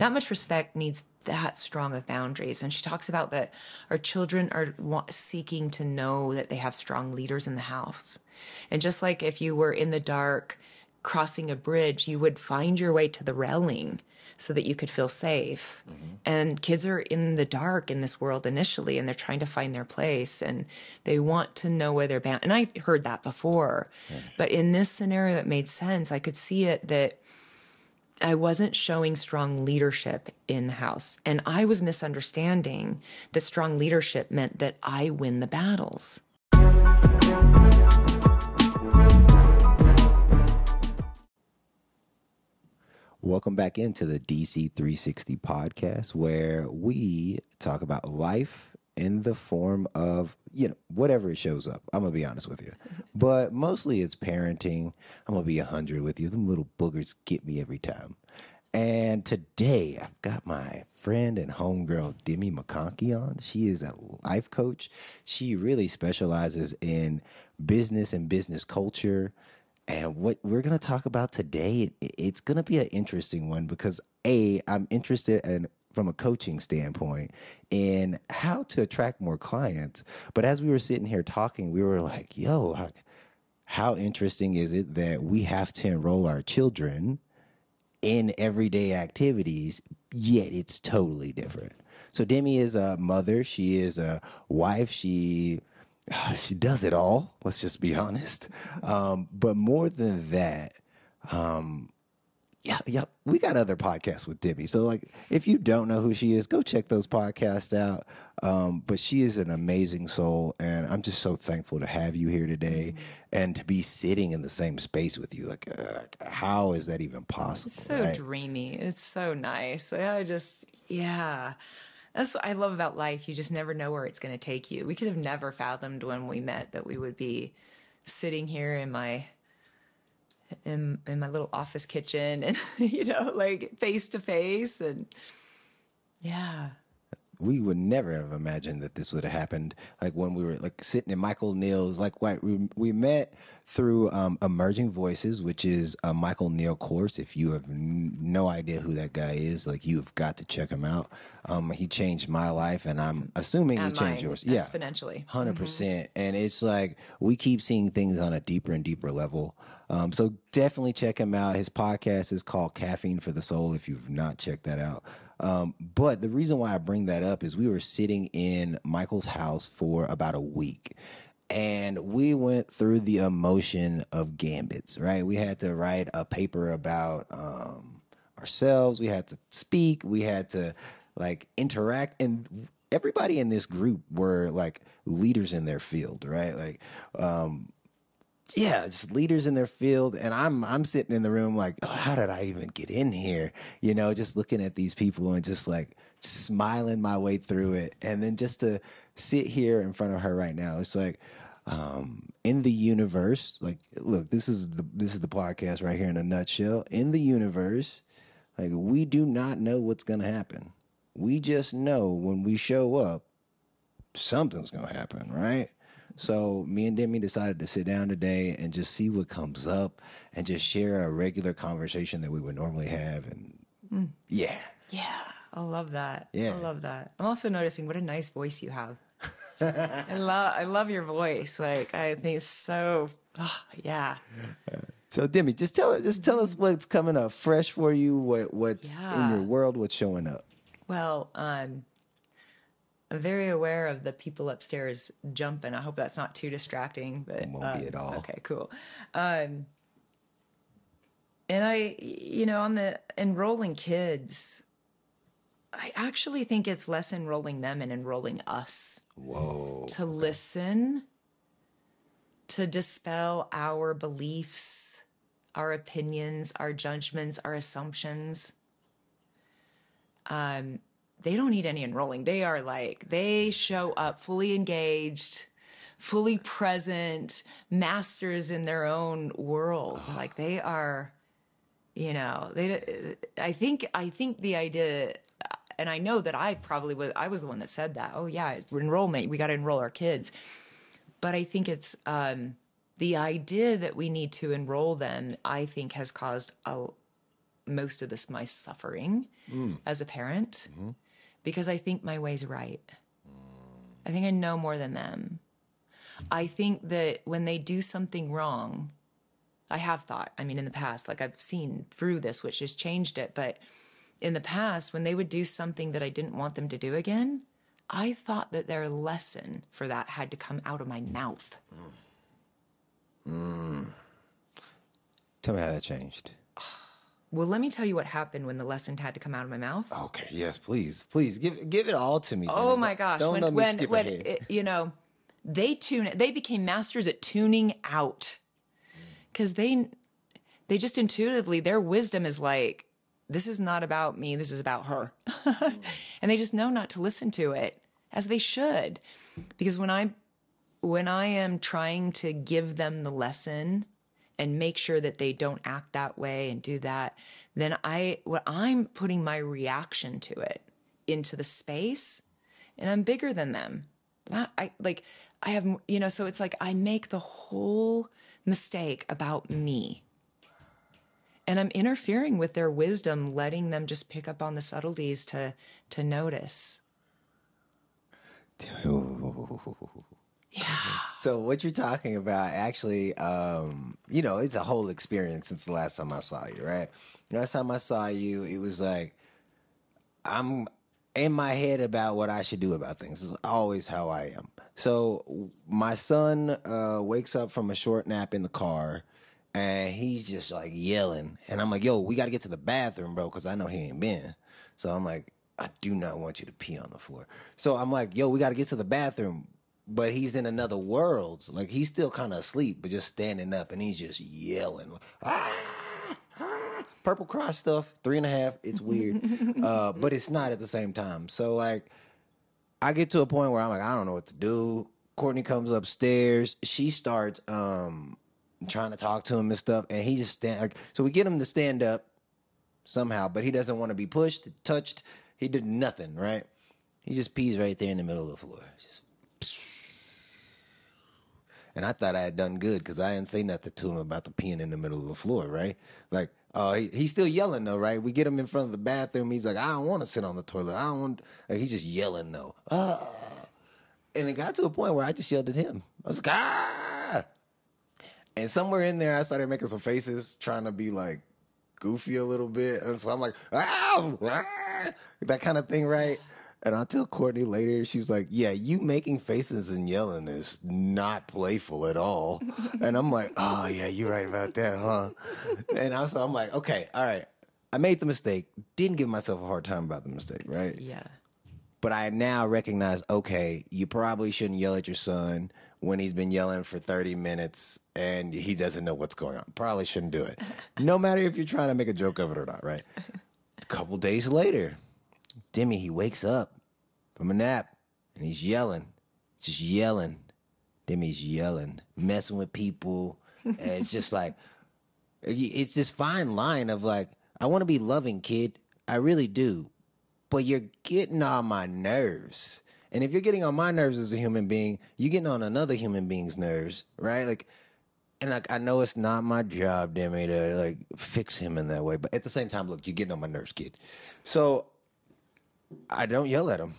that much respect needs that strong of boundaries. And she talks about that our children are seeking to know that they have strong leaders in the house. And just like if you were in the dark crossing a bridge, you would find your way to the railing so that you could feel safe. Mm-hmm. And kids are in the dark in this world initially, and they're trying to find their place and they want to know where they're bound. And I heard that before. Mm-hmm. But in this scenario, it made sense. I could see it that I wasn't showing strong leadership in the house. And I was misunderstanding that strong leadership meant that I win the battles. Welcome back into the DC 360 podcast, where we talk about life in the form of, you know, whatever it shows up. I'm to be honest with you. But mostly it's parenting. I'm to be 100 with you. Them little boogers get me every time. And today I've got my friend and homegirl Demi McConkie on. She is a life coach. She really specializes in business and business culture and what we're going to talk about today, it's going to be an interesting one because A, I'm interested in from a coaching standpoint in how to attract more clients. But as we were sitting here talking, we were like, yo, how, how interesting is it that we have to enroll our children in everyday activities, yet it's totally different. So Demi is a mother, she is a wife, she she does it all. Let's just be honest. Um, but more than that, um, yeah, yeah, we got other podcasts with Demi. So, like, if you don't know who she is, go check those podcasts out. Um, but she is an amazing soul, and I'm just so thankful to have you here today mm-hmm. and to be sitting in the same space with you. Like, uh, how is that even possible? It's so right? dreamy. It's so nice. I just, yeah. That's what I love about life. You just never know where it's going to take you. We could have never fathomed when we met that we would be sitting here in my in in my little office kitchen and you know like face to face and yeah we would never have imagined that this would have happened. Like when we were like sitting in Michael Neill's, like what we, we met through um, Emerging Voices, which is a Michael Neill course. If you have n- no idea who that guy is, like you've got to check him out. Um, he changed my life, and I'm assuming and he changed yours. Yeah, exponentially, 100 mm-hmm. percent. And it's like we keep seeing things on a deeper and deeper level. Um, so definitely check him out. His podcast is called Caffeine for the Soul. If you've not checked that out. Um, but the reason why I bring that up is we were sitting in Michael's house for about a week and we went through the emotion of gambits, right? We had to write a paper about um, ourselves, we had to speak, we had to like interact, and everybody in this group were like leaders in their field, right? Like, um, yeah, just leaders in their field. And I'm I'm sitting in the room like, oh, how did I even get in here? You know, just looking at these people and just like smiling my way through it. And then just to sit here in front of her right now, it's like um, in the universe, like look, this is the this is the podcast right here in a nutshell. In the universe, like we do not know what's gonna happen. We just know when we show up, something's gonna happen, right? So me and Demi decided to sit down today and just see what comes up and just share a regular conversation that we would normally have. And mm. yeah. Yeah. I love that. Yeah. I love that. I'm also noticing what a nice voice you have. I love I love your voice. Like I think it's so oh, yeah. So Demi, just tell just tell us what's coming up fresh for you, what what's yeah. in your world, what's showing up. Well, um, I'm very aware of the people upstairs jumping. I hope that's not too distracting, but it won't um, be at all. Okay, cool. Um, and I, you know, on the enrolling kids, I actually think it's less enrolling them and enrolling us. Whoa. To listen, to dispel our beliefs, our opinions, our judgments, our assumptions. Um, they don't need any enrolling. They are like, they show up fully engaged, fully present, masters in their own world. like they are, you know, they, uh, I think, I think the idea, uh, and I know that I probably was, I was the one that said that. Oh yeah, enrollment, we got to enroll our kids. But I think it's, um, the idea that we need to enroll them, I think has caused a most of this my suffering mm. as a parent mm-hmm. Because I think my way's right. I think I know more than them. I think that when they do something wrong, I have thought, I mean, in the past, like I've seen through this, which has changed it, but in the past, when they would do something that I didn't want them to do again, I thought that their lesson for that had to come out of my mouth. Mm. Mm. Tell me how that changed. Well, let me tell you what happened when the lesson had to come out of my mouth. Okay, yes, please, please give give it all to me. Oh my gosh! Don't when let me when, skip when ahead. it- you know, they tune. They became masters at tuning out because they they just intuitively their wisdom is like this is not about me. This is about her, and they just know not to listen to it as they should, because when I when I am trying to give them the lesson and make sure that they don't act that way and do that, then I what I'm putting my reaction to it into the space and I'm bigger than them. Not I like I have you know so it's like I make the whole mistake about me. And I'm interfering with their wisdom, letting them just pick up on the subtleties to to notice. So what you're talking about actually, um, you know, it's a whole experience since the last time I saw you, right? The last time I saw you, it was like I'm in my head about what I should do about things. It's always how I am. So my son uh, wakes up from a short nap in the car, and he's just like yelling, and I'm like, "Yo, we got to get to the bathroom, bro," because I know he ain't been. So I'm like, "I do not want you to pee on the floor." So I'm like, "Yo, we got to get to the bathroom." But he's in another world. Like he's still kind of asleep, but just standing up, and he's just yelling. Like, ah! purple cross stuff three and a half it's weird uh, but it's not at the same time so like i get to a point where i'm like i don't know what to do courtney comes upstairs she starts um trying to talk to him and stuff and he just stand like so we get him to stand up somehow but he doesn't want to be pushed touched he did nothing right he just pees right there in the middle of the floor just and I thought I had done good because I didn't say nothing to him about the peeing in the middle of the floor, right? Like, uh, he, he's still yelling though, right? We get him in front of the bathroom. He's like, I don't want to sit on the toilet. I don't want. Like, he's just yelling though. Ah. And it got to a point where I just yelled at him. I was like, ah. And somewhere in there, I started making some faces, trying to be like goofy a little bit. And so I'm like, ah, ah, that kind of thing, right? And I tell Courtney later, she's like, Yeah, you making faces and yelling is not playful at all. and I'm like, Oh, yeah, you're right about that, huh? And also, I'm like, Okay, all right. I made the mistake. Didn't give myself a hard time about the mistake, right? Yeah. But I now recognize, okay, you probably shouldn't yell at your son when he's been yelling for 30 minutes and he doesn't know what's going on. Probably shouldn't do it. no matter if you're trying to make a joke of it or not, right? A couple days later, Demi, he wakes up from a nap and he's yelling, just yelling. Demi's yelling, messing with people. And it's just like, it's this fine line of like, I want to be loving, kid. I really do. But you're getting on my nerves. And if you're getting on my nerves as a human being, you're getting on another human being's nerves, right? Like, and like I know it's not my job, Demi, to like fix him in that way. But at the same time, look, you're getting on my nerves, kid. So I don't yell at him.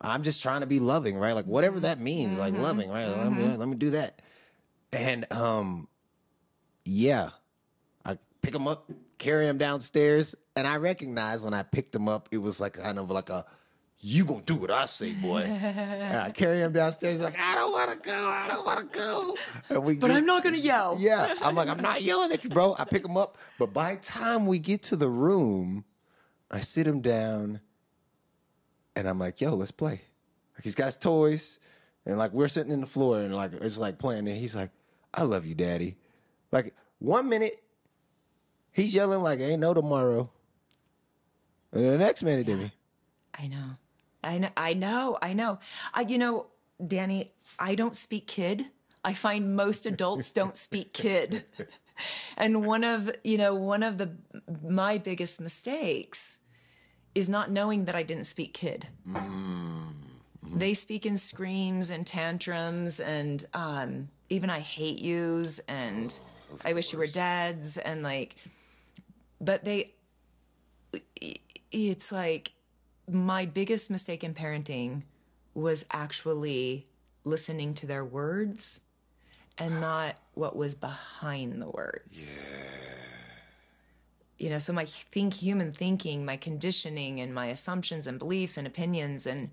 I'm just trying to be loving, right? Like whatever that means, like loving, right? Let, me, let me do that. And um, yeah, I pick him up, carry him downstairs, and I recognize when I picked him up, it was like kind of like a you gonna do what I say, boy. and I carry him downstairs. Like, I don't want to go. I don't want to go. And we But get- I'm not gonna yell. yeah, I'm like, I'm not yelling at you, bro. I pick him up, but by the time we get to the room, I sit him down, and I'm like, yo, let's play. Like he's got his toys, and like we're sitting in the floor, and like it's like playing, and he's like, I love you, daddy. Like one minute, he's yelling like ain't no tomorrow, and the next minute, Demi, I know. I know. I know. I know. I, you know, Danny, I don't speak kid. I find most adults don't speak kid. And one of, you know, one of the, my biggest mistakes is not knowing that I didn't speak kid. They speak in screams and tantrums and, um, even I hate yous and I wish you were dads and like, but they it's like my biggest mistake in parenting was actually listening to their words and not what was behind the words. You know, so my think human thinking, my conditioning and my assumptions and beliefs and opinions and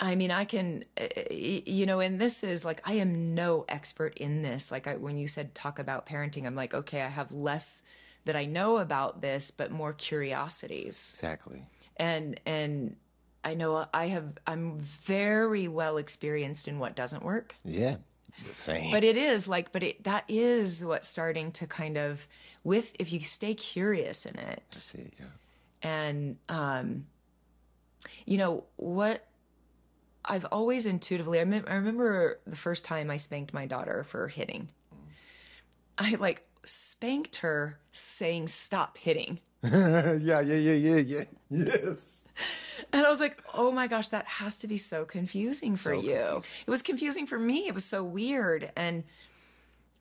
I mean, I can, uh, you know, and this is like, I am no expert in this. Like, I, when you said talk about parenting, I'm like, okay, I have less that I know about this, but more curiosities. Exactly. And, and I know I have, I'm very well experienced in what doesn't work. Yeah. The same. But it is like, but it, that is what's starting to kind of, with, if you stay curious in it. That's it, yeah. And, um, you know, what I've always intuitively, I, mem- I remember the first time I spanked my daughter for hitting. I like spanked her saying, stop hitting. yeah, yeah, yeah, yeah, yeah. Yes. And I was like, oh my gosh, that has to be so confusing for So you. confusing. It was confusing for me. It was so weird. And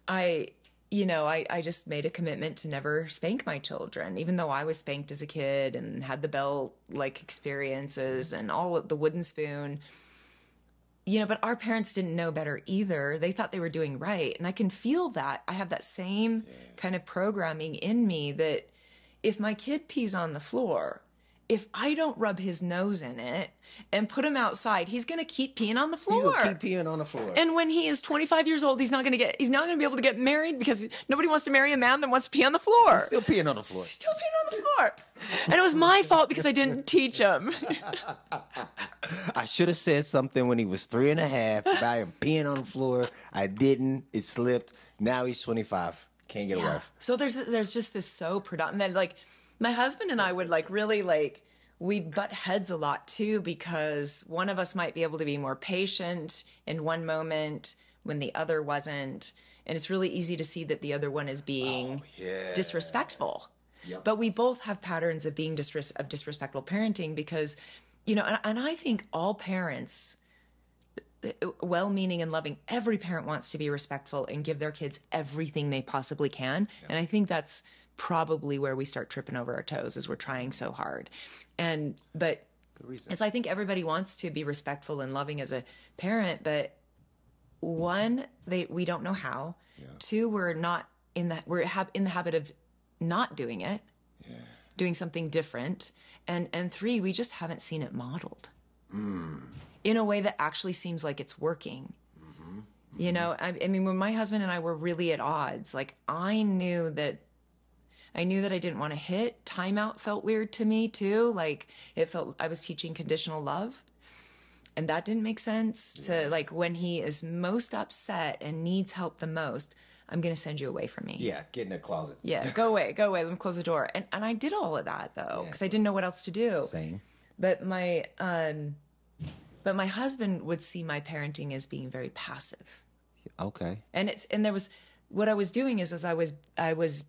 I, you know, I, I just made a commitment to never spank my children, even though I was spanked as a kid and had the belt like experiences and all the wooden spoon. You know, but our parents didn't know better either. They thought they were doing right. And I can feel that. I have that same kind of programming in me that if my kid pees on the floor, if I don't rub his nose in it and put him outside, he's going to keep peeing on the floor. gonna keep peeing on the floor. and when he is 25 years old, he's not going to get he's not going to be able to get married because nobody wants to marry a man that wants to pee on the floor. He's Still peeing on the floor. Still peeing on the floor. And it was my fault because I didn't teach him. I should have said something when he was three and a half about him peeing on the floor. I didn't. It slipped. Now he's 25. Can't get a wife. So there's there's just this so predominant that like my husband and I would like really like we butt heads a lot too because one of us might be able to be more patient in one moment when the other wasn't and it's really easy to see that the other one is being oh, yeah. disrespectful. Yep. But we both have patterns of being disres- of disrespectful parenting because you know and, and I think all parents well meaning and loving. Every parent wants to be respectful and give their kids everything they possibly can. And I think that's probably where we start tripping over our toes as we're trying so hard. And, but it's, I think everybody wants to be respectful and loving as a parent, but one, they, we don't know how. Two, we're not in the, we're ha- in the habit of not doing it, doing something different. And, and three, we just haven't seen it modeled hmm. In a way that actually seems like it's working. You know, I, I mean, when my husband and I were really at odds, like I knew that I knew that I didn't want to hit. Timeout felt weird to me too. Like it felt I was teaching conditional love. And that didn't make sense to like when he is most upset and needs help the most, I'm going to send you away from me. Yeah, get in the closet. Yeah, go away, go away. Let me close the door. And and I did all of that though because I didn't know what else to do. Same. But my um but my husband would see my parenting as being very passive. Okay. And it's and there was what I was doing is as I was I was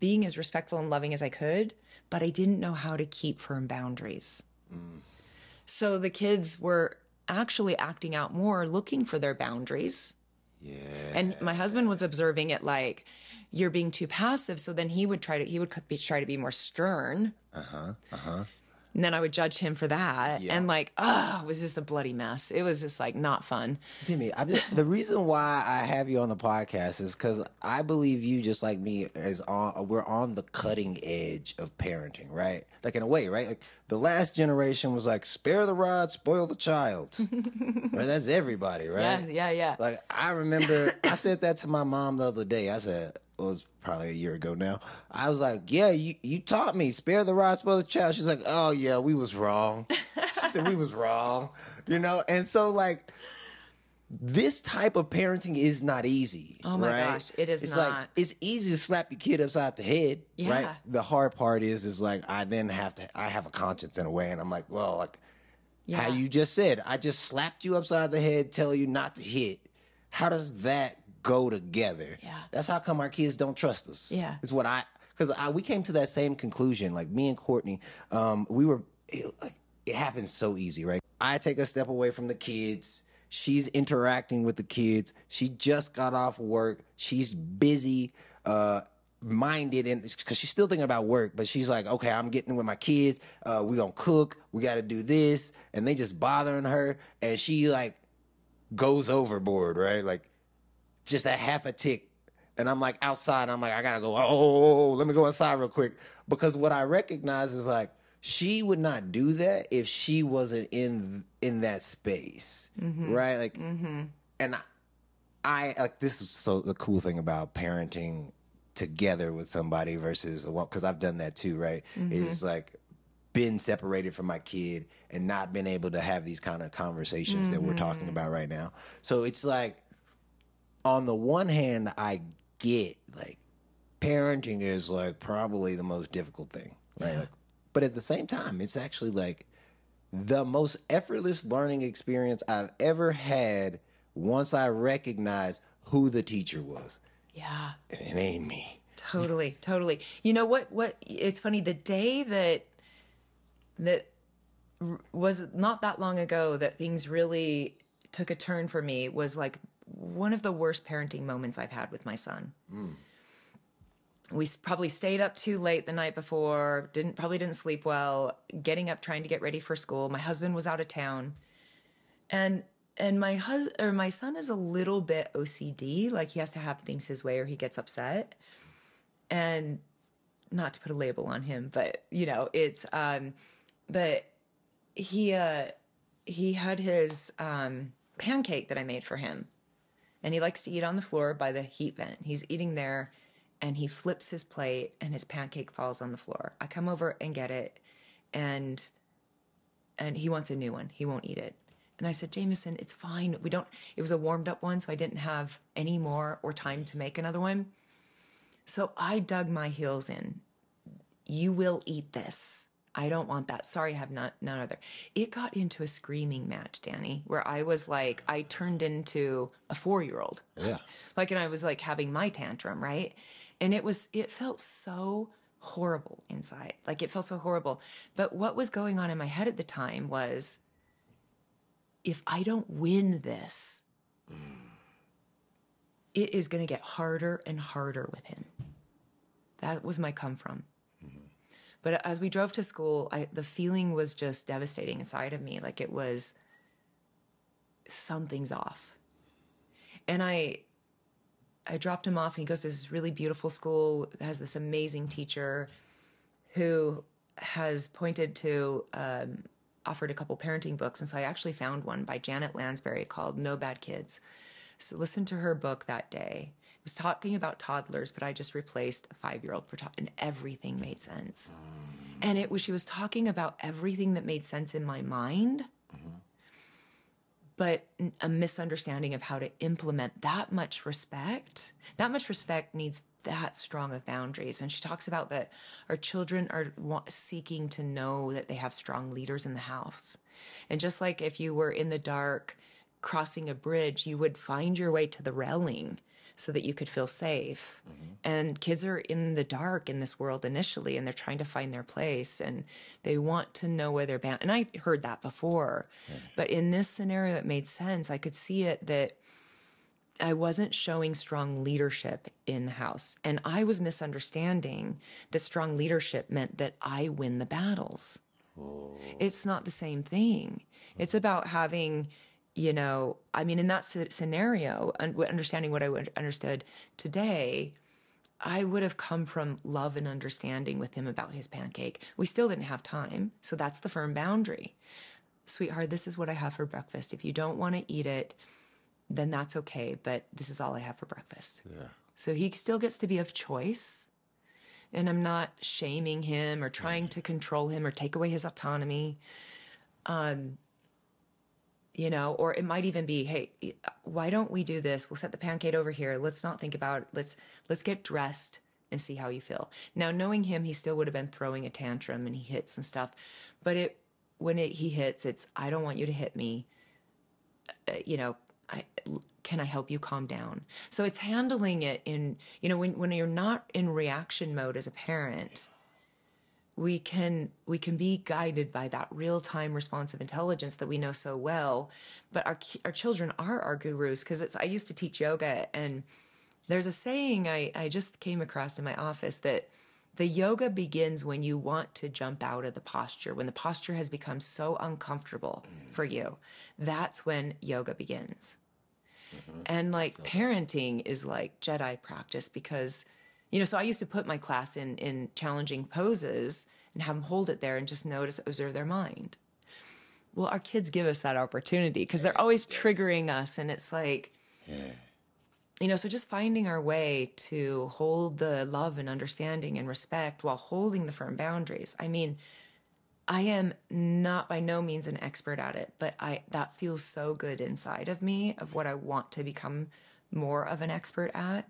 being as respectful and loving as I could, but I didn't know how to keep firm boundaries. So the kids were actually acting out more looking for their boundaries. Yeah. And my husband was observing it like you're being too passive. So then he would try to he would be, try to be more stern. Uh huh. Uh huh. And then I would judge him for that, Yeah. and like, oh, it was just a bloody mess. It was just like not fun. Demi, I just, the reason why I have you on the podcast is because I believe you, just like me, is on. We're on the cutting edge of parenting, right? Like in a way, right? Like the last generation was like, spare the rod, spoil the child. right? That's everybody, right? Yeah, yeah, yeah. Like I remember, I said that to my mom the other day. I said was probably a year ago now. I was like, "Yeah, you you taught me spare the rod, spoil the child." She's like, "Oh yeah, we was wrong." she said we was wrong, you know. And so like, this type of parenting is not easy. Oh my right? gosh, it is it's Like, not. it's easy to slap your kid upside the head, right? The hard part is, is like I then have to, I have a conscience in a way, and I'm like, well, like yeah. how you just said. I just slapped you upside the head, tell you not to hit. How does that go together? Yeah. That's how come our kids don't trust us. Yeah. It's what I because I we came to that same conclusion. Like me and Courtney, um, we were it, like, it happens so easy, right? I take a step away from the kids. She's interacting with the kids. She just got off work. She's busy. Uh, minded and because she's still thinking about work, but she's like, okay, I'm getting with my kids. Uh, we gonna cook. We got to do this, and they just bothering her, and she like goes overboard, right? Like just a half a tick. And I'm like outside. I'm like, I gotta go. Oh, oh, oh, oh, let me go inside real quick because what I recognize is like she would not do that if she wasn't in in that space, mm-hmm. right? Like, mm-hmm. and I, I like this is so the cool thing about parenting together with somebody versus alone because I've done that too, right? Mm-hmm. Is like been separated from my kid and not been able to have these kind of conversations mm-hmm. that we're talking about right now. So it's like on the one hand, I get like parenting is like probably the most difficult thing, right? Like, but at the same time, it's actually like the most effortless learning experience I've ever had once I recognized who the teacher was. Yeah. And it ain't me. Totally, totally. You know what? What it's funny. The day that that r- was not that long ago that things really took a turn for me was like one of the worst parenting moments I've had with my son. We probably stayed up too late the night before. Didn't probably didn't sleep well. Getting up trying to get ready for school. My husband was out of town, and and my hus or my son is a little bit OCD. Like he has to have things his way or he gets upset and not to put a label on him, but you know, it's um but he uh he had his um pancake that I made for him. And he likes to eat on the floor by the heat vent. He's eating there and he flips his plate and his pancake falls on the floor. I come over and get it and and he wants a new one. He won't eat it. And I said, Jameson, it's fine. We don't it was a warmed up one, so I didn't have any more or time to make another one. So I dug my heels in. You will eat this. I don't want that. Sorry, I have not none other. It got into a screaming match, Danny, where I was like, I turned into a four year old. Yeah. Like, and I was like having my tantrum, right? And it was, it felt so horrible inside. Like, it felt so horrible. But what was going on in my head at the time was if I don't win this, mm. it is going to get harder and harder with him. That was my come from. But as we drove to school, I, the feeling was just devastating inside of me. Like it was something's off. And I, I dropped him off, and he goes to this really beautiful school. Has this amazing teacher, who has pointed to um, offered a couple parenting books, and so I actually found one by Janet Lansbury called "No Bad Kids." So listen to her book that day. Was talking about toddlers, but I just replaced a five-year-old for toddler, and everything made sense. Mm. And it was she was talking about everything that made sense in my mind, mm-hmm. but a misunderstanding of how to implement that much respect. That much respect needs that strong of boundaries. And she talks about that our children are seeking to know that they have strong leaders in the house. And just like if you were in the dark crossing a bridge, you would find your way to the railing so that you could feel safe. Mm-hmm. And kids are in the dark in this world initially, and they're trying to find their place, and they want to know where they're bound. And I heard that before, but in this scenario, it made sense. I could see it that I wasn't showing strong leadership in the house, and I was misunderstanding that strong leadership meant that I win the battles. It's not the same thing. It's mm-hmm. about having, you know, I mean, in that scenario, understanding what I would understood today, I would have come from love and understanding with him about his pancake. We still didn't have time, so that's the firm boundary. Sweetheart, this is what I have for breakfast. If you don't want to eat it, then that's okay, but this is all I have for breakfast. Yeah. So he still gets to be of choice. And I'm not shaming him or trying to control him or take away his autonomy. Um, you know, or it might even be, hey, why don't we do this? We'll set the pancake over here. Let's not think about it. Let's let's get dressed and see how you feel. Now, knowing him, he still would have been throwing a tantrum and he hits and stuff. But it when it he hits, it's I don't want you to hit me. Uh, you know, I can I help you calm down? So it's handling it in, you know, when when you're not in reaction mode as a parent, we can we can be guided by that real-time responsive intelligence that we know so well but our our children are our gurus because it's I used to teach yoga and There's a saying I, I just came across in my office that the yoga begins when you want to jump out of the posture, when the posture has become so uncomfortable mm. for you. That's when yoga begins. Mm-hmm. And like parenting is like Jedi practice because, you know, so I used to put my class in in challenging poses and have them hold it there and just notice, observe their mind. Well, our kids give us that opportunity because they're always triggering us, and it's like, you know, so just finding our way to hold the love and understanding and respect while holding the firm boundaries. I mean, I am not by no means an expert at it, but I that feels so good inside of me of what I want to become more of an expert at.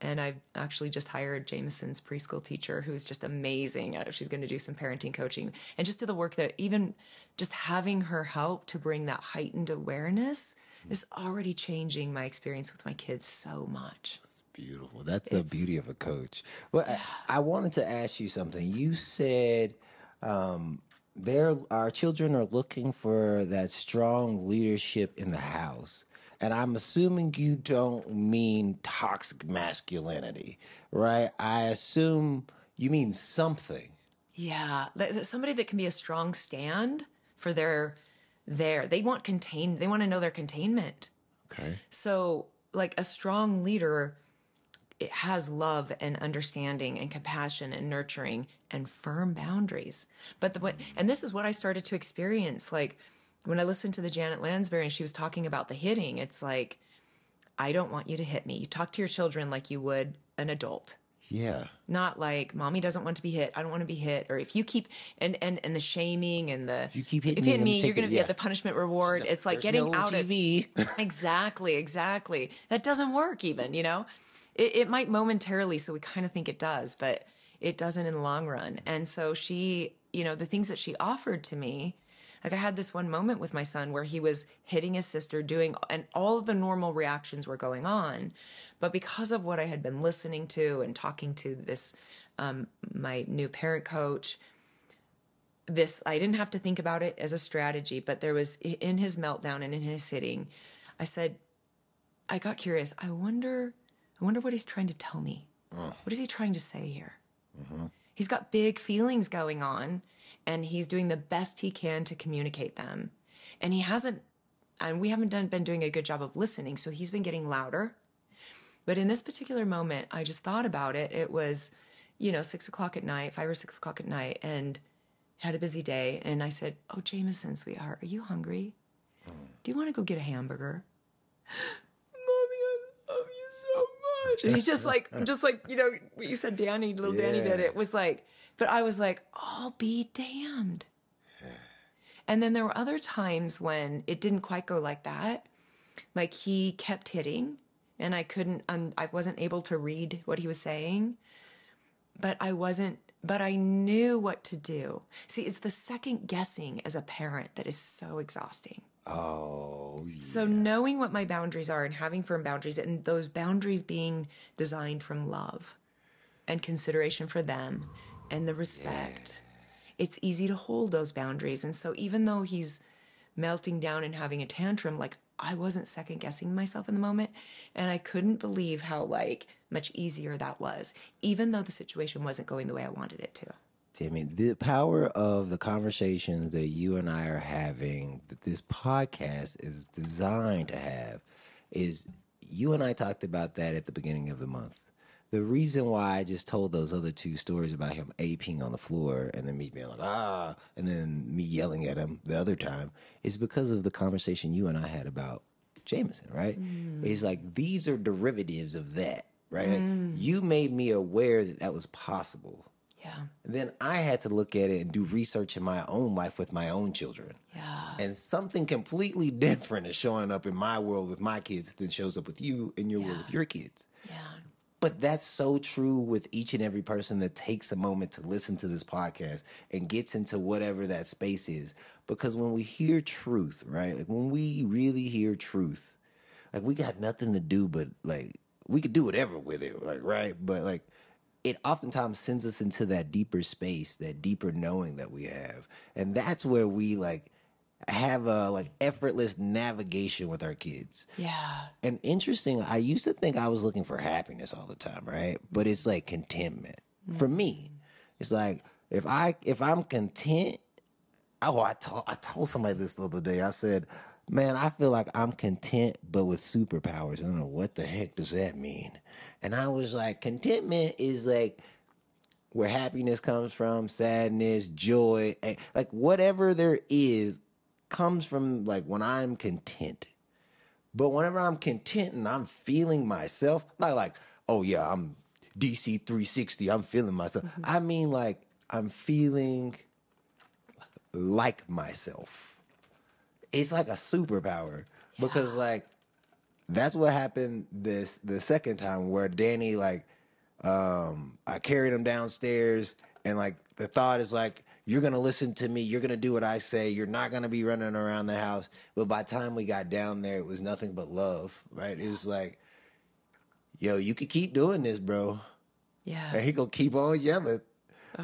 And I've actually just hired Jameson's preschool teacher, who's just amazing. She's going to do some parenting coaching and just do the work that even just having her help to bring that heightened awareness is already changing my experience with my kids so much. That's beautiful. That's the beauty of a coach. Well, I, I wanted to ask you something. You said um, there our children are looking for that strong leadership in the house. And I'm assuming you don't mean toxic masculinity, right? I assume you mean something. Yeah, somebody that can be a strong stand for their their they want contain they want to know their containment. Okay. So, like a strong leader it has love and understanding and compassion and nurturing and firm boundaries. But the what and this is what I started to experience like when I listened to the Janet Lansbury and she was talking about the hitting, it's like I don't want you to hit me. You talk to your children like you would an adult Yeah. not like mommy doesn't want to be hit i don't want to be hit or if you keep and and and the shaming and the if you keep hitting if me, you hit me gonna you're be yeah. at the punishment reward it's like getting no out TV. of exactly exactly that doesn't work even you know it, it might momentarily so we kind of think it does but it doesn't in the long run and so she you know the things that she offered to me like I had this one moment with my son where he was hitting his sister, doing, and all of the normal reactions were going on. But because of what I had been listening to and talking to this, um, my new parent coach, this, I didn't have to think about it as a strategy, but there was in his meltdown and in his hitting, I said, I got curious. I wonder, I wonder what he's trying to tell me. What is he trying to say here? He's got big feelings going on and he's doing the best he can to communicate them. And he hasn't, and we haven't done, been doing a good job of listening. So he's been getting louder. But in this particular moment, I just thought about it. It was, you know, six o'clock at night, five or six o'clock at night, and had a busy day. And I said, Oh, Jameson, sweetheart, are you hungry? Mm. Do you want to go get a hamburger? Mommy, I love you so much. And he's just like, just like, you know, what you said Danny, little Danny did Yeah. it was like, but I was like, I'll be damned. And then there were other times when it didn't quite go like that. Like he kept hitting and I couldn't, um, I wasn't able to read what he was saying, but I wasn't, but I knew what to do. See, it's the second guessing as a parent that is so exhausting. Oh, yeah. So knowing what my boundaries are and having firm boundaries and those boundaries being designed from love and consideration for them and the respect. It's easy to hold those boundaries. And so even though he's melting down and having a tantrum, like I wasn't second guessing myself in the moment and I couldn't believe how like much easier that was, even though the situation wasn't going the way I wanted it to. Demi, the power of the conversations that you and I are having, that this podcast is designed to have, is you and I talked about that at the beginning of the month. The reason why I just told those other two stories about him aping on the floor and then me being like, ah, and then me yelling at him the other time is because of the conversation you and I had about Jameson, right? It's like these are derivatives of that, right? Like, you made me aware that that was possible. Yeah. Then I had to look at it and do research in my own life with my own children. Yeah. And something completely different is showing up in my world with my kids than shows up with you in your world with your kids. Yeah. But that's so true with each and every person that takes a moment to listen to this podcast and gets into whatever that space is. Because when we hear truth, right? Like when we really hear truth, like we got nothing to do but like we could do whatever with it, like right? But like it oftentimes sends us into that deeper space, that deeper knowing that we have. And that's where we like have a like effortless navigation with our kids. Yeah. And interesting, I used to think I was looking for happiness all the time, right? But it's like contentment. For me, it's like if I if I'm content, oh, I told I told somebody this the other day. I said, "Man, I feel like I'm content, but with superpowers." I don't know what the heck does that mean. And I was like, contentment is like where happiness comes from, sadness, joy, eh, like whatever there is comes from like when I'm content. But whenever I'm content and I'm feeling myself, not like, oh yeah, I'm DC 360, I'm feeling myself. I mean like I'm feeling like myself. It's like a superpower because like that's what happened this the second time where Danny like um I carried him downstairs and like the thought is like you're gonna listen to me you're gonna do what I say you're not gonna be running around the house but by the time we got down there it was nothing but love right it was like yo you could keep doing this bro Yeah. and he gonna keep on yelling,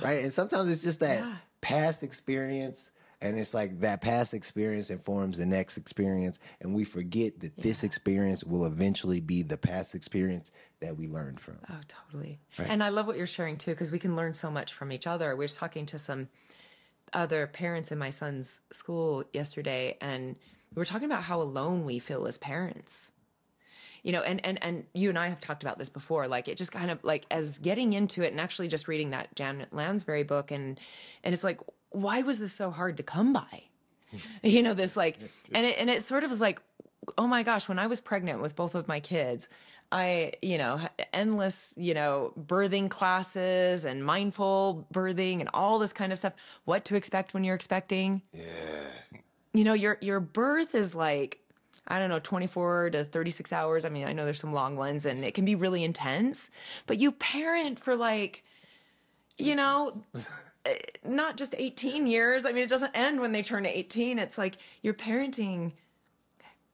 right? And sometimes it's just that Yeah. past experience, and it's like that past experience informs the next experience, and we forget that this experience will eventually be the past experience that we learned from. Oh, totally. And I love what you're sharing too, because we can learn so much from each other. We were talking to some other parents in my son's school yesterday, and we were talking about how alone we feel as parents. You know, and and and you and I have talked about this before. Like it just kind of like as getting into it and actually just reading that Janet Lansbury book, and and it's like, why was this so hard to come by? you know, this like, and it and it sort of was like, oh my gosh, when I was pregnant with both of my kids, I, you know, endless, you know, birthing classes and mindful birthing and all this kind of stuff. What to expect when you're expecting. Yeah. You know, your your birth is like I don't know, 24 to 36 hours. I mean, I know there's some long ones and it can be really intense, but you parent for like, you know, eh, not just 18 years. I mean, it doesn't end when they turn 18. It's like you're parenting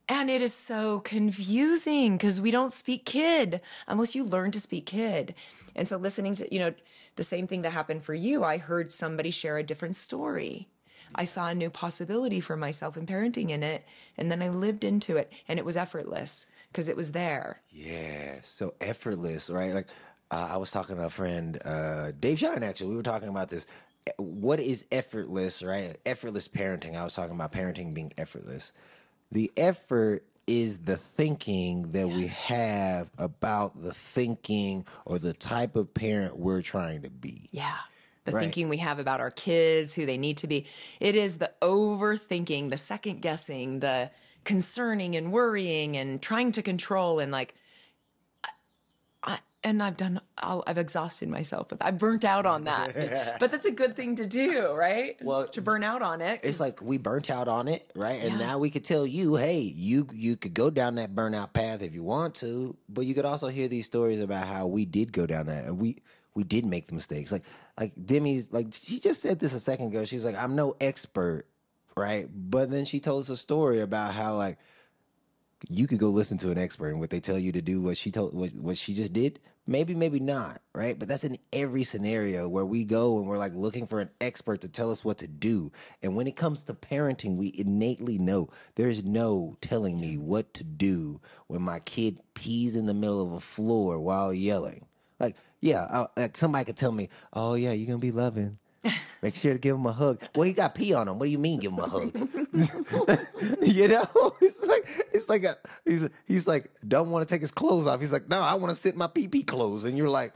and it is so confusing because we don't speak kid unless you learn to speak kid. And so listening to, you know, the same thing that happened for you, I heard somebody share a different story. I saw a new possibility for myself in parenting in it. And then I lived into it and it was effortless because it was there. Yeah, so effortless, right? Like uh, I was talking to a friend, uh, Dave Shine. Actually, we were talking about this. What is effortless, right? Effortless parenting. I was talking about parenting being effortless. The effort is the thinking that we have about the thinking or the type of parent we're trying to be. Yeah. The Right. thinking we have about our kids, who they need to be. It is the overthinking, the second guessing, the concerning and worrying and trying to control and like, I, and I've done, I'll, I've exhausted myself, but I burnt out on that. but that's a good thing to do, right? Well, to burn out on it. It's like we burnt out on it, right? And Yeah. now we could tell you, hey, you you could go down that burnout path if you want to, but you could also hear these stories about how we did go down that and we we did make the mistakes. Like like Demi's like she just said this a second ago. She's like, I'm no expert, right? But then she told us a story about how like you could go listen to an expert and what they tell you to do what she told what, what she just did? Maybe maybe not right? But that's in every scenario where we go and we're like looking for an expert to tell us what to do. And when it comes to parenting we innately know there's no telling me what to do when my kid pees in the middle of a floor while yelling. Like yeah I, like somebody could tell me oh yeah you're gonna be loving Make sure to give him a hug. Well, he got pee on him. What do you mean, give him a hug? you know, it's like it's like a he's he's like don't want to take his clothes off. He's like, no, I want to sit in my pee pee clothes, and you're like,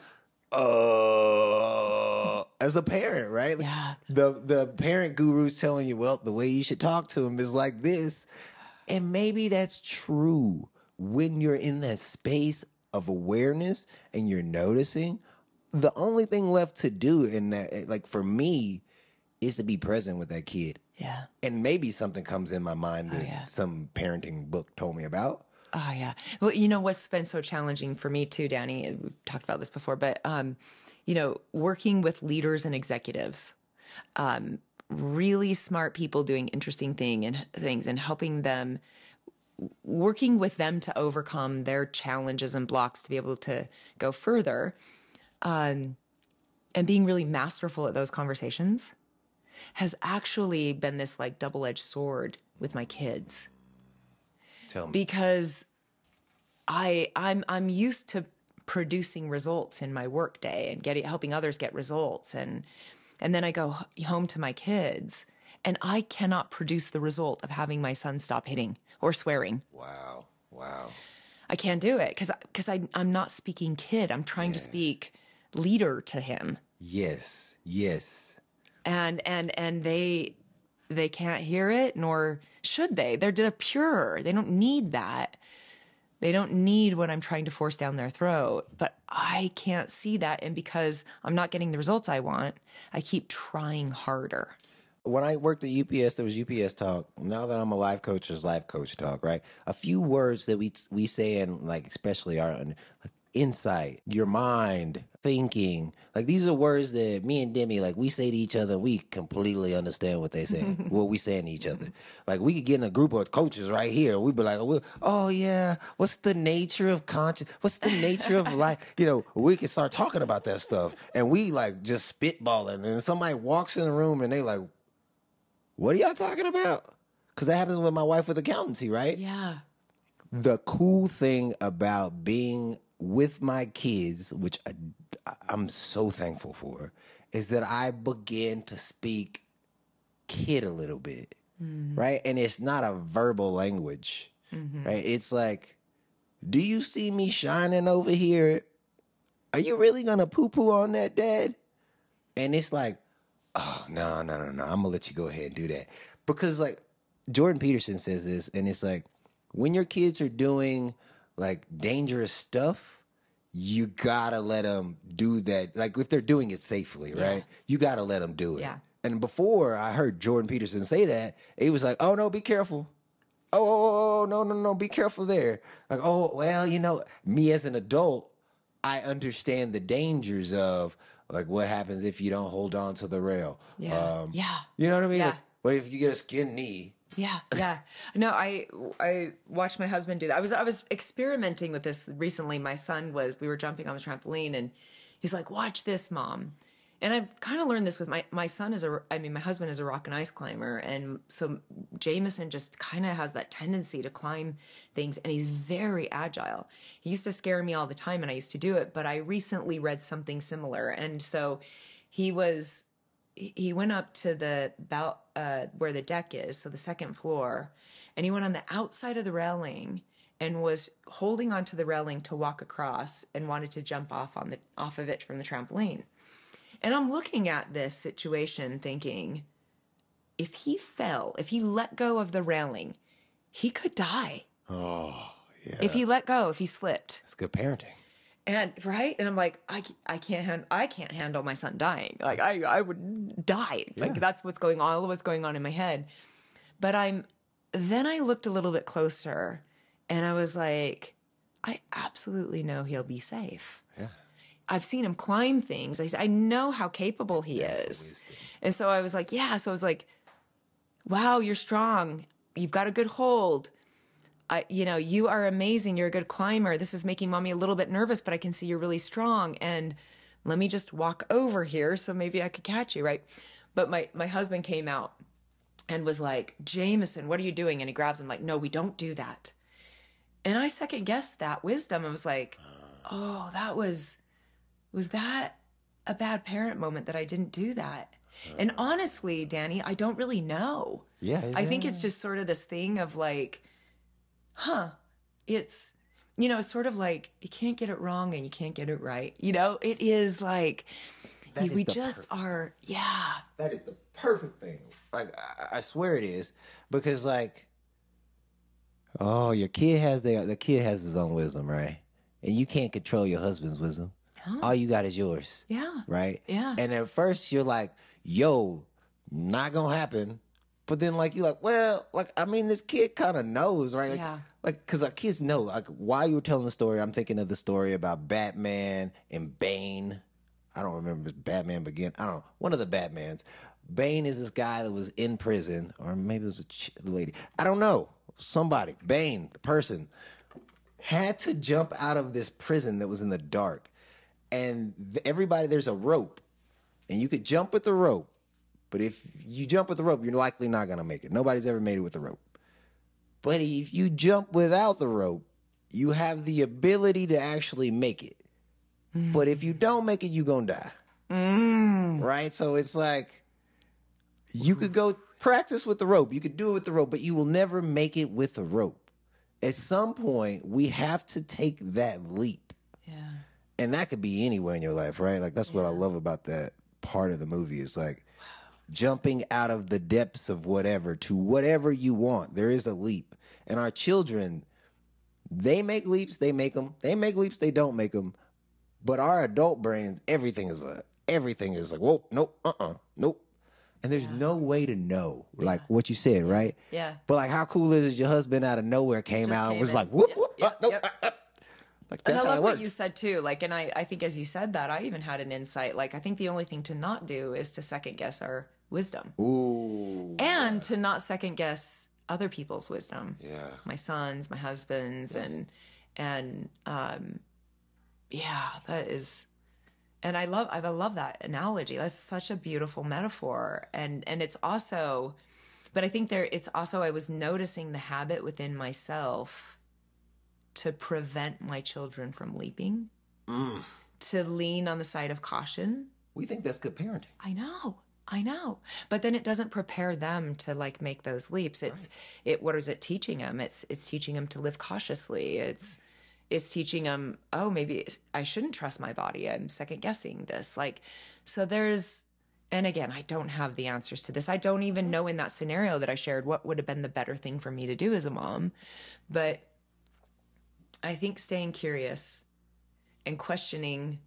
uh, as a parent, right? Yeah. The the parent guru's telling you, well, the way you should talk to him is like this, and maybe that's true when you're in that space of awareness and you're noticing. The only thing left to do in that, like for me, is to be present with that kid yeah. and maybe something comes in my mind that yeah. some parenting book told me about. Oh yeah. Well, you know what's been so challenging for me too, Danny. We've talked about this before, but um, you know, working with leaders and executives, um, really smart people doing interesting thing and things, and helping them, working with them to overcome their challenges and blocks to be able to go further, um, and being really masterful at those conversations. has actually been this like double edged sword with my kids Tell me. because I I'm I'm used to producing results in my workday and getting helping others get results and and then I go home to my kids and I cannot produce the result of having my son stop hitting or swearing. wow. Wow. I can't do it because because I I'm not speaking kid. I'm trying to speak leader to him. Yes. Yes. and and and they they can't hear it nor should they they're they're pure they don't need that they don't need what i'm trying to force down their throat but i can't see that and because i'm not getting the results i want i keep trying harder when I worked at UPS, there was UPS talk. Now that I'm a life coach, there's life coach talk, right? A few words that we we say and like especially our like insight, your mind, thinking. Like these are words that me and Demi like we say to each other. We completely understand what they say, what we saying to each other. Like we could get in a group of coaches right here. We'd be like, "Oh, oh yeah, what's the nature of conscious? What's the nature of life? You know, we could start talking about that stuff, and we like just spitballing. And somebody walks in the room and they like. What are y'all talking about? Because that happens with my wife with accountancy, right? yeah The cool thing about being with my kids, which I, I'm so thankful for, is that I begin to speak kid a little bit, mm-hmm. right? And it's not a verbal language, mm-hmm. right? It's like, do you see me shining over here? Are you really gonna poo poo on that, Dad? And it's like, oh no, no, no, no. I'm gonna let you go ahead and do that. Because like Jordan Peterson says this, and it's like when your kids are doing like dangerous stuff, you gotta let them do that. Like if they're doing it safely, right? You gotta let them do it. Yeah. And before I heard Jordan Peterson say that, he was like, "Oh no, be careful." Oh, oh, oh, oh, no, no, no, be careful there. Like, oh, well, you know, me as an adult, I understand the dangers of like what happens if you don't hold on to the rail. Yeah. Um, yeah. You know what I mean? Yeah. Like, what if you get a skin knee? Yeah, yeah. No, I I watched my husband do that. I was I was experimenting with this recently. My son was we were jumping on the trampoline and he's like, "Watch this, mom." And I've kind of learned this with my my son is a I mean my husband is a rock and ice climber and so Jameson just kind of has that tendency to climb things and he's very agile. He used to scare me all the time and I used to do it, but I recently read something similar and so he was he went up to the bal- uh, where the deck is, so the second floor, and he went on the outside of the railing and was holding onto the railing to walk across and wanted to jump off on the off of it from the trampoline. And I'm looking at this situation thinking, if he fell, if he let go of the railing, he could die. Oh, yeah. If he let go, if he slipped. That's good parenting. And right, and I'm like, I, I can't hand, I can't handle my son dying. Like I, I would die. Like Yeah. that's what's going on, all of what's going on in my head. But I'm, then I looked a little bit closer, and I was like, I absolutely know he'll be safe. Yeah. I've seen him climb things. I, I know how capable he is. And so I was like, yeah. So I was like, wow, you're strong. You've got a good hold. I, you know, you are amazing. You're a good climber. This is making mommy a little bit nervous, but I can see you're really strong. And let me just walk over here so maybe I could catch you, right? But my, my husband came out and was like, Jameson, what are you doing? And he grabs him like, no, we don't do that. And I second guessed that wisdom. I was like, oh, that was, was that a bad parent moment that I didn't do that? And honestly, Danny, I don't really know. Yeah, I think it's just sort of this thing of like, huh, it's, you know, it's sort of like you can't get it wrong and you can't get it right. You know, it is like, That is we the just are, yeah. That is the perfect thing. Like I, I swear it is because like, oh, your kid has their the kid has his own wisdom, right? And you can't control your husband's wisdom. All you got is yours. Yeah. Right. Yeah. And at first you're like, yo, not gonna happen. But then like you're like, well, like I mean, this kid kind of knows, right? Like, Yeah. Like, cause our kids know. Like, while you were telling the story, I'm thinking of the story about Batman and Bane. I don't remember Batman Begin. I don't know. One of the Batmans. Bane is this guy that was in prison, or maybe it was a ch- lady. I don't know. Somebody. Bane, the person, had to jump out of this prison that was in the dark. And th- everybody, there's a rope, and you could jump with the rope. But if you jump with the rope, you're likely not going to make it. Nobody's ever made it with the rope. But if you jump without the rope, you have the ability to actually make it. Mm. But if you don't make it, you're going to die. Mm. Right? So it's like you could go practice with the rope. You could do it with the rope, but you will never make it with the rope. At some point, we have to take that leap. Yeah. And that could be anywhere in your life, right? Like that's what I love about that part of the movie is like jumping out of the depths of whatever to whatever you want. There is a leap. And our children, they make leaps, they make them. They make leaps, they don't make them. But our adult brains, everything is a, everything is like, whoa, nope, uh-uh, nope. And there's no way to know, like what you said, right? Yeah. But like, how cool is it? Your husband out of nowhere came Just out and was in. like, whoop, Yep, whoop, yep, uh, nope, yep. uh, uh. Like And I how love what you said too. Like, and I, I think as you said that, I even had an insight. Like, I think the only thing to not do is to second guess our wisdom Ooh. and to not second guess other people's wisdom. Yeah. My son's, my husband's, and, and, um, yeah, that is, and I love, I love that analogy. That's such a beautiful metaphor. And, and it's also, but I think there, it's also, I was noticing the habit within myself to prevent my children from leaping, to lean on the side of caution. We think that's good parenting. I know. I know. But then it doesn't prepare them to like make those leaps. It's it what is it teaching them? It's it's teaching them to live cautiously. It's it's teaching them, oh, maybe I shouldn't trust my body. I'm second guessing this. Like so there's and again, I don't have the answers to this. I don't even know in that scenario that I shared what would have been the better thing for me to do as a mom. But I think staying curious and questioning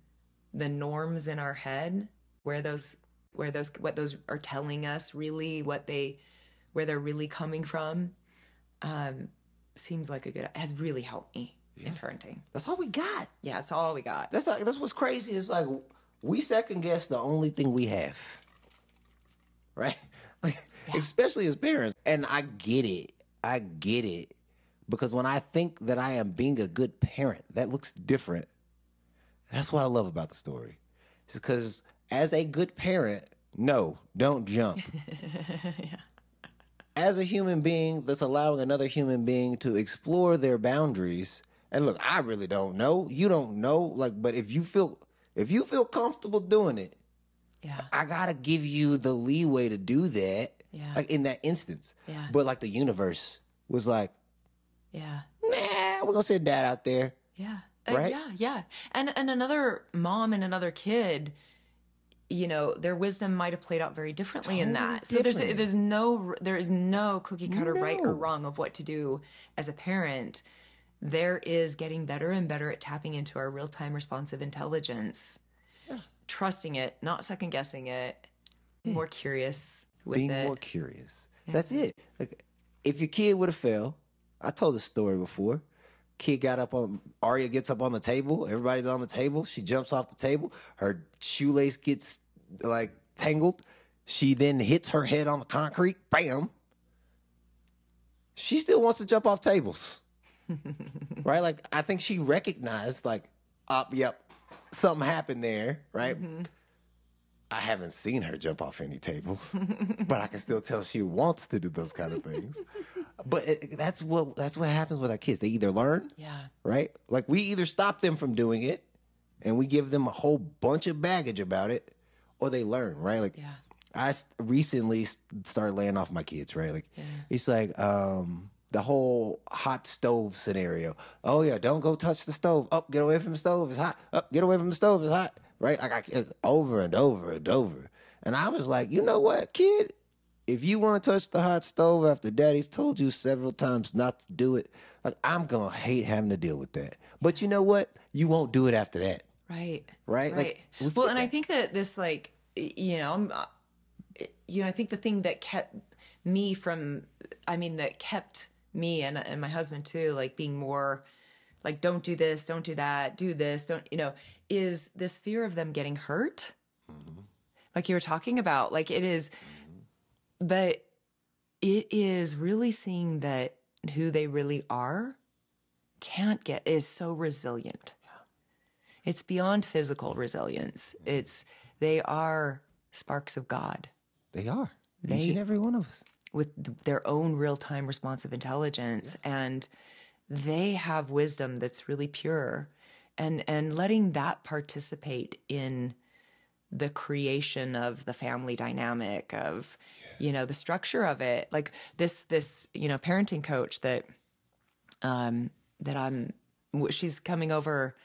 the norms in our head, where those where those what those are telling us really what they where they're really coming from um seems like a good has really helped me in parenting. That's all we got. Yeah, that's all we got. That's like that's what's crazy. It's like we second guess the only thing we have, right? Like, especially as parents. And I get it. I get it because when I think that I am being a good parent, that looks different. That's what I love about the story. Because as a good parent, no, don't jump. As a human being that's allowing another human being to explore their boundaries, and look, I really don't know. You don't know. Like, but if you feel if you feel comfortable doing it, Yeah. I gotta give you the leeway to do that. Yeah. Like in that instance. Yeah. But like the universe was like, Yeah. nah, we're gonna send dad out there. Yeah. Uh, Right? yeah, yeah. And and another mom and another kid, you know, their wisdom might have played out very differently in Totally that. So there's different. there's no there is no cookie cutter right or wrong of what to do as a parent. There is getting better and better at tapping into our real time responsive intelligence, trusting it, not second guessing it, more curious with being it. more curious. That's it. Like, if your kid would have fell, I told this story before. Kid got up on Arya gets up on the table. Everybody's on the table. She jumps off the table. Her shoelace gets like tangled. She then hits her head on the concrete. Bam. She still wants to jump off tables. right? Like I think she recognized like, up, yep, something happened there, right? Mm-hmm. I haven't seen her jump off any tables, but I can still tell she wants to do those kind of things. But it, that's what that's what happens with our kids. They either learn, Yeah. right? Like we either stop them from doing it, and we give them a whole bunch of baggage about it, or they learn, right? Like Yeah. I recently started laying off my kids, right? Like it's like um the whole hot stove scenario. Oh yeah, don't go touch the stove. Up, get away from the stove. It's hot. Up, get away from the stove. It's hot. Right? Like I, it's over and over and over. And I was like, you know what, kid? If you want to touch the hot stove after daddy's told you several times not to do it, like I'm gonna hate having to deal with that. But you know what? You won't do it after that. Right. Right? Like, Right. we well, and I think that this, like, you know, uh, you know, I think the thing that kept me from, I mean, that kept me and and my husband too, like being more, like, don't do this, don't do that, do this, don't, you know, is this fear of them getting hurt, mm-hmm. like you were talking about. Like it is, mm-hmm. but it is really seeing that who they really are can't get is so resilient. It's beyond physical resilience. Mm-hmm. It's they are sparks of God. They are. Each They- and every one of us. with their own real-time responsive intelligence and they have wisdom that's really pure. And and letting that participate in the creation of the family dynamic of you know the structure of it. Like this this you know parenting coach that um that I'm she's coming over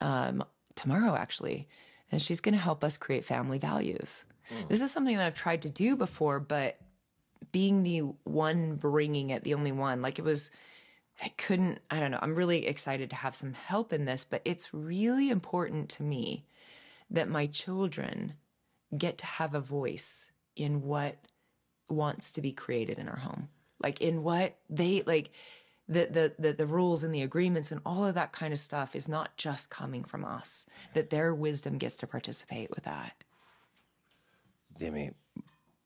um tomorrow actually and she's going to help us create family values. This is something that I've tried to do before but being the one bringing it, the only one, like it was, I couldn't, I don't know. I'm really excited to have some help in this, but it's really important to me that my children get to have a voice in what wants to be created in our home. Like in what they like the, the the the rules and the agreements and all of that kind of stuff is not just coming from us. That their wisdom gets to participate with that. I mean,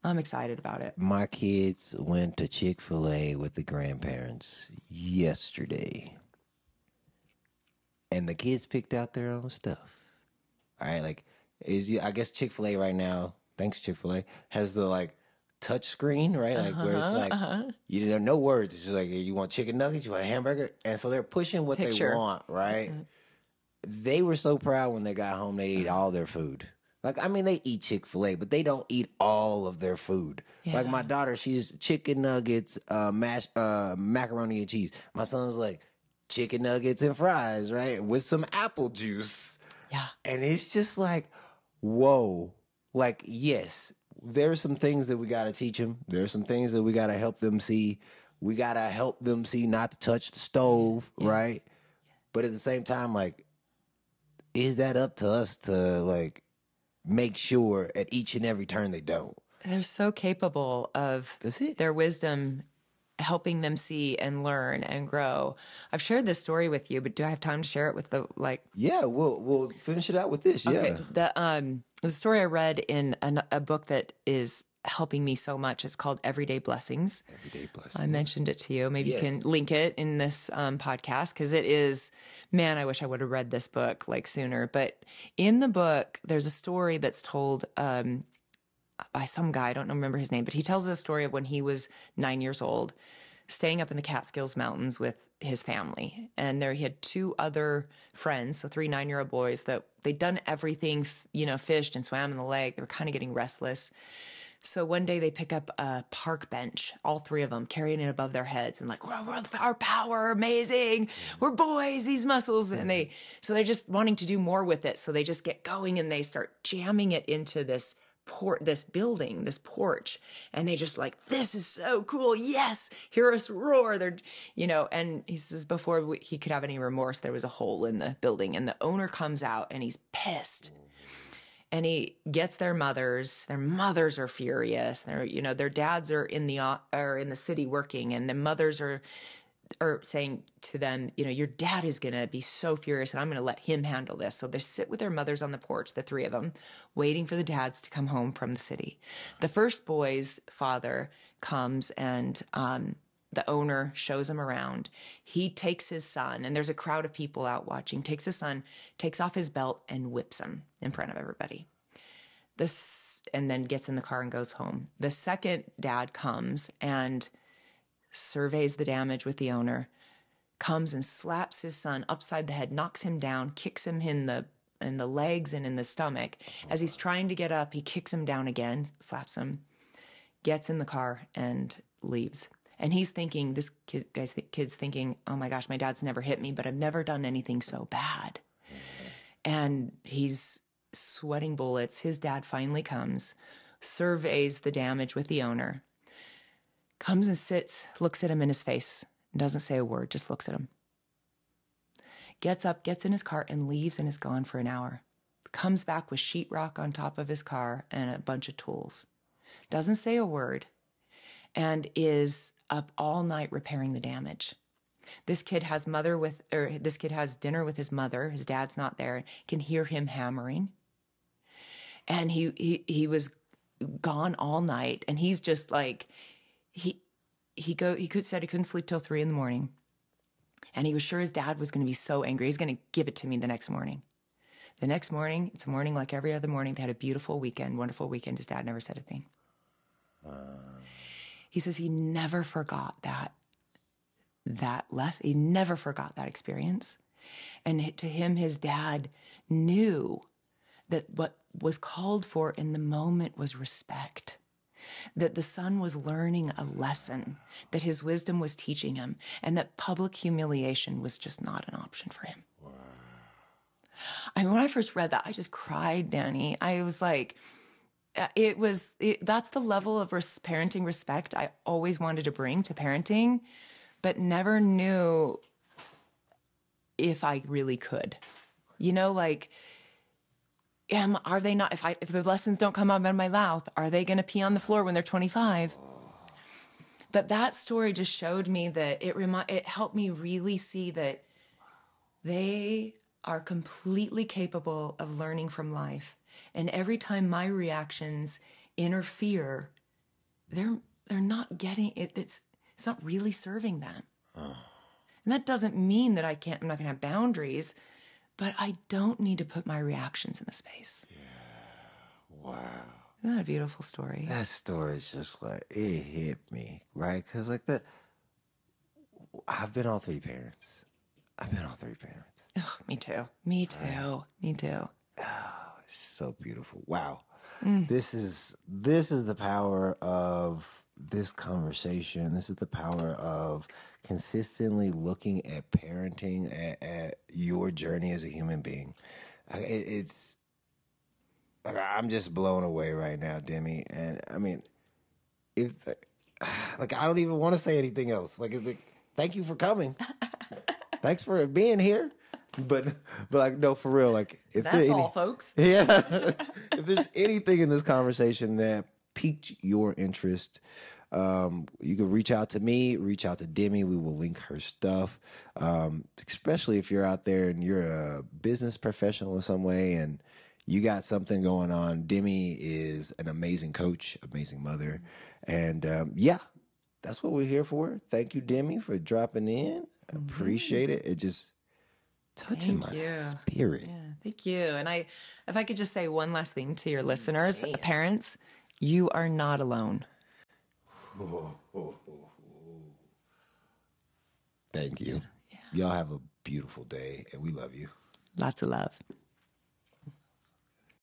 I'm excited about it. my kids went to Chick fil A with the grandparents yesterday. And the kids picked out their own stuff. All right, like is I guess Chick fil A right now, thanks Chick fil A, has the like touch screen, right? Like where it's like uh-huh. you there are no words. It's just like you want chicken nuggets, you want a hamburger. And so they're pushing what Picture. they want, right? They were so proud when they got home they ate all their food. Like I mean they eat Chick-fil-A, but they don't eat all of their food. Like my daughter, she's chicken nuggets, uh mash uh macaroni and cheese. My son's like chicken nuggets and fries, right? With some apple juice. Yeah. And it's just like, whoa. Like, yes, there's some things that we got to teach them. There's some things that we got to help them see. We got to help them see not to touch the stove, right? But at the same time, like, is that up to us to, like, make sure at each and every turn they don't? they're so capable of their wisdom helping them see and learn and grow. I've shared this story with you, but do I have time to share it with the like Yeah, we'll we'll finish it out with this. Yeah. The um a story I read in an, a book that is helping me so much. It's called Everyday Blessings. Everyday blessing. I mentioned it to you. Maybe Yes. you can link it in this um, podcast because it is, man, I wish I would have read this book like sooner. But in the book, there's a story that's told um, by some guy. I don't remember his name, but he tells a story of when he was nine years old, staying up in the Catskills Mountains with his family. And there he had two other friends, so three nine year old boys that they'd done everything, you know, fished and swam in the lake. They were kind of getting restless. So one day they pick up a park bench, all three of them carrying it above their heads and like, "We're- we're our power, amazing. Mm-hmm. We're boys, these muscles. And they, mm-hmm. so they're just wanting to do more with it. So they just get going and they start jamming it into this port, this building, this porch. And they just like, this is so cool. Yes. Hear us roar. They're, you know, and he says before we- he could have any remorse, there was a hole in the building and the owner comes out and he's pissed and he gets their mothers. Their mothers are furious. They're, you know, their dads are in the are in the city working, and the mothers are are saying to them, you know, your dad is gonna be so furious, and I'm gonna let him handle this. So they sit with their mothers on the porch, the three of them, waiting for the dads to come home from the city. The first boy's father comes and um, the owner shows him around. He takes his son, and there's a crowd of people out watching, takes his son, takes off his belt, and whips him in front of everybody. This, and then gets in the car and goes home. The second dad comes and surveys the damage with the owner, comes and slaps his son upside the head, knocks him down, kicks him in the in the legs and in the stomach. As he's trying to get up, he kicks him down again, slaps him, gets in the car and leaves. And he's thinking, this kid, guy's kid's thinking, oh my gosh, my dad's never hit me, but I've never done anything so bad. And he's sweating bullets. His dad finally comes, surveys the damage with the owner, comes and sits, looks at him in his face, doesn't say a word, just looks at him. Gets up, gets in his car, and leaves and is gone for an hour. Comes back with sheetrock on top of his car and a bunch of tools. Doesn't say a word and is up all night repairing the damage. This kid has mother with, or this kid has dinner with his mother. His dad's not there. Can hear him hammering, and he he he was gone all night, and he's just like he he go he could said he couldn't sleep till three in the morning, and he was sure his dad was going to be so angry. He's going to give it to me the next morning. The next morning, it's a morning like every other morning. They had a beautiful weekend, wonderful weekend. His dad never said a thing. Uh. He says he never forgot that that less he never forgot that experience. And to him his dad knew that what was called for in the moment was respect. That the son was learning a lesson, that his wisdom was teaching him, and that public humiliation was just not an option for him. I mean, when I first read that, I just cried, Danny. I was like, Uh, it was, it, that's the level of res- parenting respect I always wanted to bring to parenting, but never knew if I really could. You know, like, am are they not if I if the lessons don't come out of my mouth, are they going to pee on the floor when they're 25? But that story just showed me that it remi- it helped me really see that they are completely capable of learning from life. And every time my reactions interfere, they're they're not getting it. It's it's not really serving them. Oh. And that doesn't mean that I can't. I'm not going to have boundaries, but I don't need to put my reactions in the space. Yeah. Wow. Isn't that a beautiful story? That story is just like it hit me, right? Because like that, I've been all three parents. I've been all three parents. Ugh, me too. Me too. Me too. Ah. So beautiful. Wow. Mm. This is this is the power of this conversation. This is the power of consistently looking at parenting at, at your journey as a human being. It, it's like, I'm just blown away right now, Demi. And I mean, if like I don't even want to say anything else. Like, is it? Thank you for coming. Thanks for being here. But but like no, for real. Like if That's any- all, folks. yeah. if there's anything in this conversation that piqued your interest, um, you can reach out to me, reach out to Demi. We will link her stuff. Um, especially if you're out there and you're a business professional in some way and you got something going on. Demi is an amazing coach, amazing mother. And um, yeah, that's what we're here for. Thank you, Demi, for dropping in. I appreciate it. It just touching Thank my you. spirit. Yeah, thank you. And I, if I could just say one last thing to your mm, listeners, parents, you are not alone. Thank you. Y'all have a beautiful day, and we love you. Lots of love.